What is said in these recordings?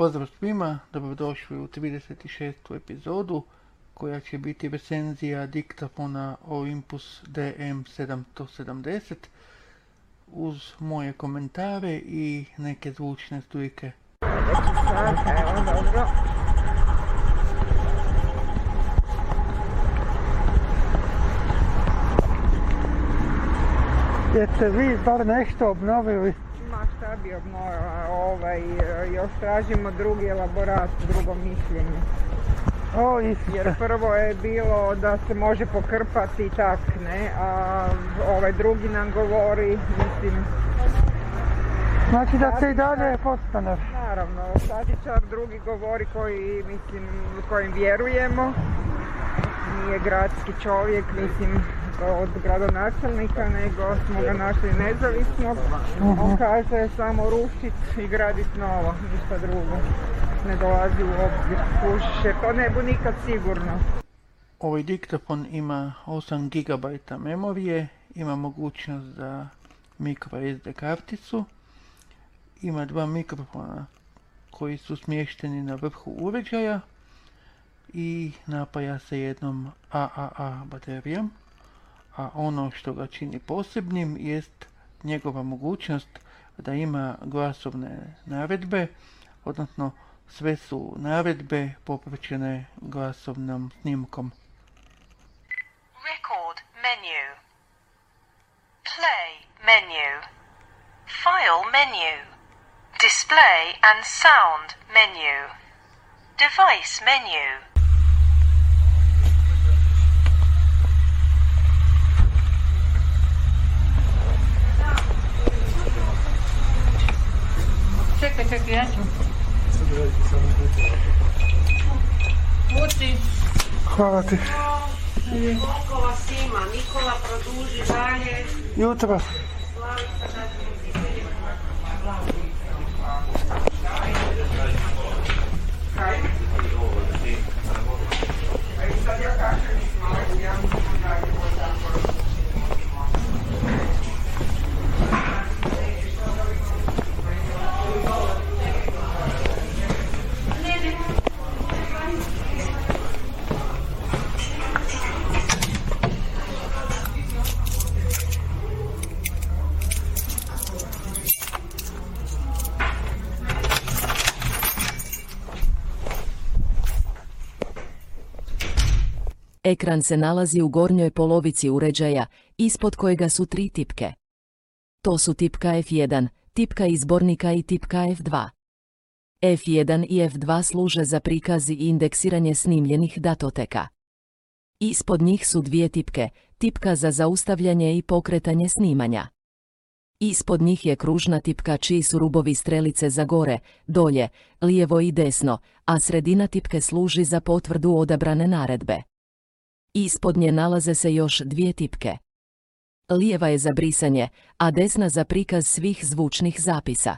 Pozdrav svima, dobrodošli u 36. epizodu koja će biti recenzija diktafona Olympus DM770 uz moje komentare i neke zvučne strujke. Jeste vi bar nešto obnovili? Ma šta bi obnovila, ovaj, još tražimo drugi elaborat, drugo mišljenje. O, isto. Jer prvo je bilo da se može pokrpati i tak, ne, a ovaj drugi nam govori, mislim, Znači da se i dalje podstanar. naravno, statičar drugi govori koji, mislim, kojim vjerujemo, nije gradski čovjek, mislim, od gradonačelnika, nego smo ga našli nezavisnog. On kaže samo rušit i gradit novo, ništa drugo. Ne dolazi u obzir, kušiš, jer to ne bu nikad sigurno. Ovaj diktafon ima 8 GB memorije, ima mogućnost za micro SD karticu, ima dva mikrofona koji su smješteni na vrhu uređaja i napaja se jednom AAA baterijom, a ono što ga čini posebnim jest njegova mogućnost da ima glasovne naredbe, odnosno sve su naredbe popraćene glasovnom snimkom. Record menu. Play menu. File menu. Display and sound menu. Device menu. Čekaj, čekaj, ja ću. Puci. Hvala ti. Koliko vas ima? Nikola produži dalje. Jutro. Ekran se nalazi u gornjoj polovici uređaja, ispod kojega su tri tipke. To su tipka F1, tipka izbornika i tipka F2. F1 i F2 služe za prikaz i indeksiranje snimljenih datoteka. Ispod njih su dvije tipke, tipka za zaustavljanje i pokretanje snimanja. Ispod njih je kružna tipka čiji su rubovi strelice za gore, dolje, lijevo i desno, a sredina tipke služi za potvrdu odabrane naredbe. Ispod nje nalaze se još dvije tipke. Lijeva je za brisanje, a desna za prikaz svih zvučnih zapisa.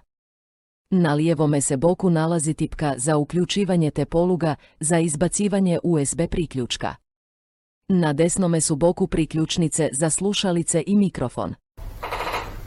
Na lijevome se boku nalazi tipka za uključivanje te poluga za izbacivanje USB priključka. Na desnome su boku priključnice za slušalice i mikrofon.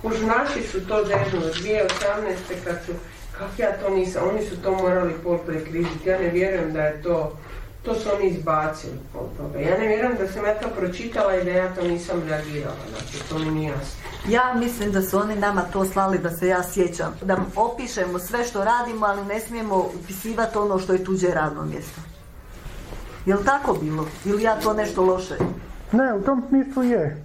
Už naši su to dežno, 2018. kad su, kak ja to nisam, oni su to morali pol prekrižiti, ja ne vjerujem da je to, to su oni izbacili pol toga. Ja ne vjerujem da sam ja to pročitala i da ja to nisam reagirala, znači to mi nije jasno. Ja mislim da su oni nama to slali da se ja sjećam. Da opišemo sve što radimo, ali ne smijemo upisivati ono što je tuđe radno mjesto. Jel tako bilo? Ili ja to nešto loše? Ne, u tom smislu je.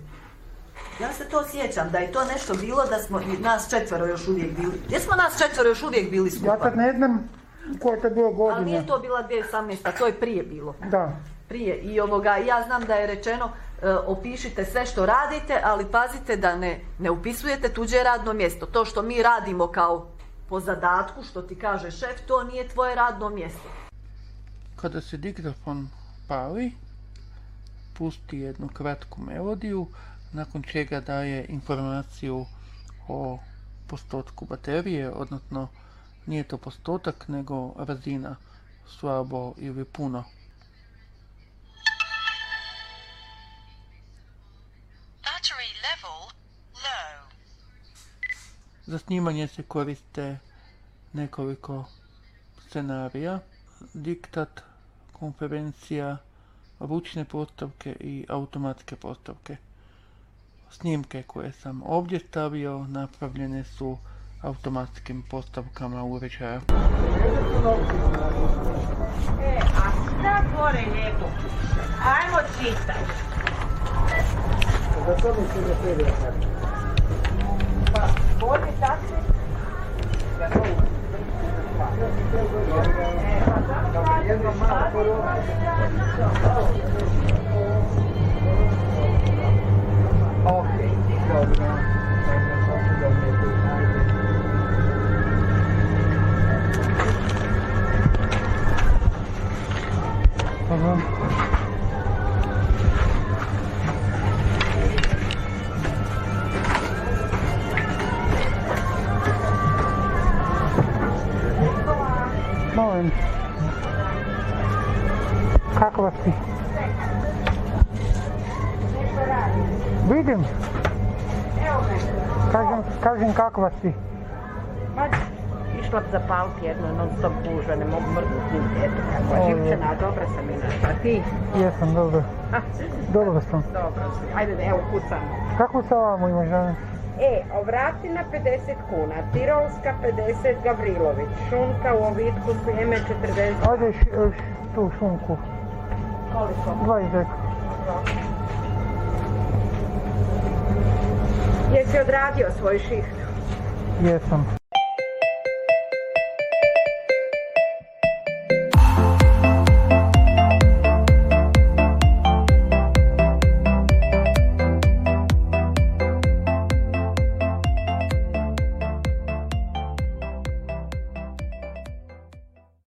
Ja se to sjećam, da je to nešto bilo da smo i nas četvero još uvijek bili. Gdje smo nas četvero još uvijek bili Ja skupa? tad ne znam koje je to bilo Ali godine. nije to bila 2018. to je prije bilo. Da. Prije. I ovoga, ja znam da je rečeno e, opišite sve što radite, ali pazite da ne, ne upisujete tuđe radno mjesto. To što mi radimo kao po zadatku, što ti kaže šef, to nije tvoje radno mjesto. Kada se diktafon pali, pusti jednu kratku melodiju, nakon čega daje informaciju o postotku baterije, odnosno nije to postotak, nego razina slabo ili puno. Za snimanje se koriste nekoliko scenarija, diktat, konferencija, ručne postavke i automatske postavke. Snimke koje sam ovdje stavio napravljene su automatskim postavkama uređaja. E, a šta gore lijepo? Ajmo čitat. Pa, bolje tako. Aha. Molim. Kako si? Vidim. Kažem, kažem kakva si. Ma, išla bi zapaliti jedno non stop gužva, ne mogu mrdnuti ni eto kako živčana, dobra sam inače. A ti? Jesam, dobro. Dobro sam. Dobro. Ajde, evo kucam. Kakvu salamu imaš danas? E, ovratina 50 kuna, tirolska 50 Gavrilović, šunka u ovitku slijeme 40. Ajde tu šunku. Koliko? 20 Jesi odradio svoj šiht? Jesam.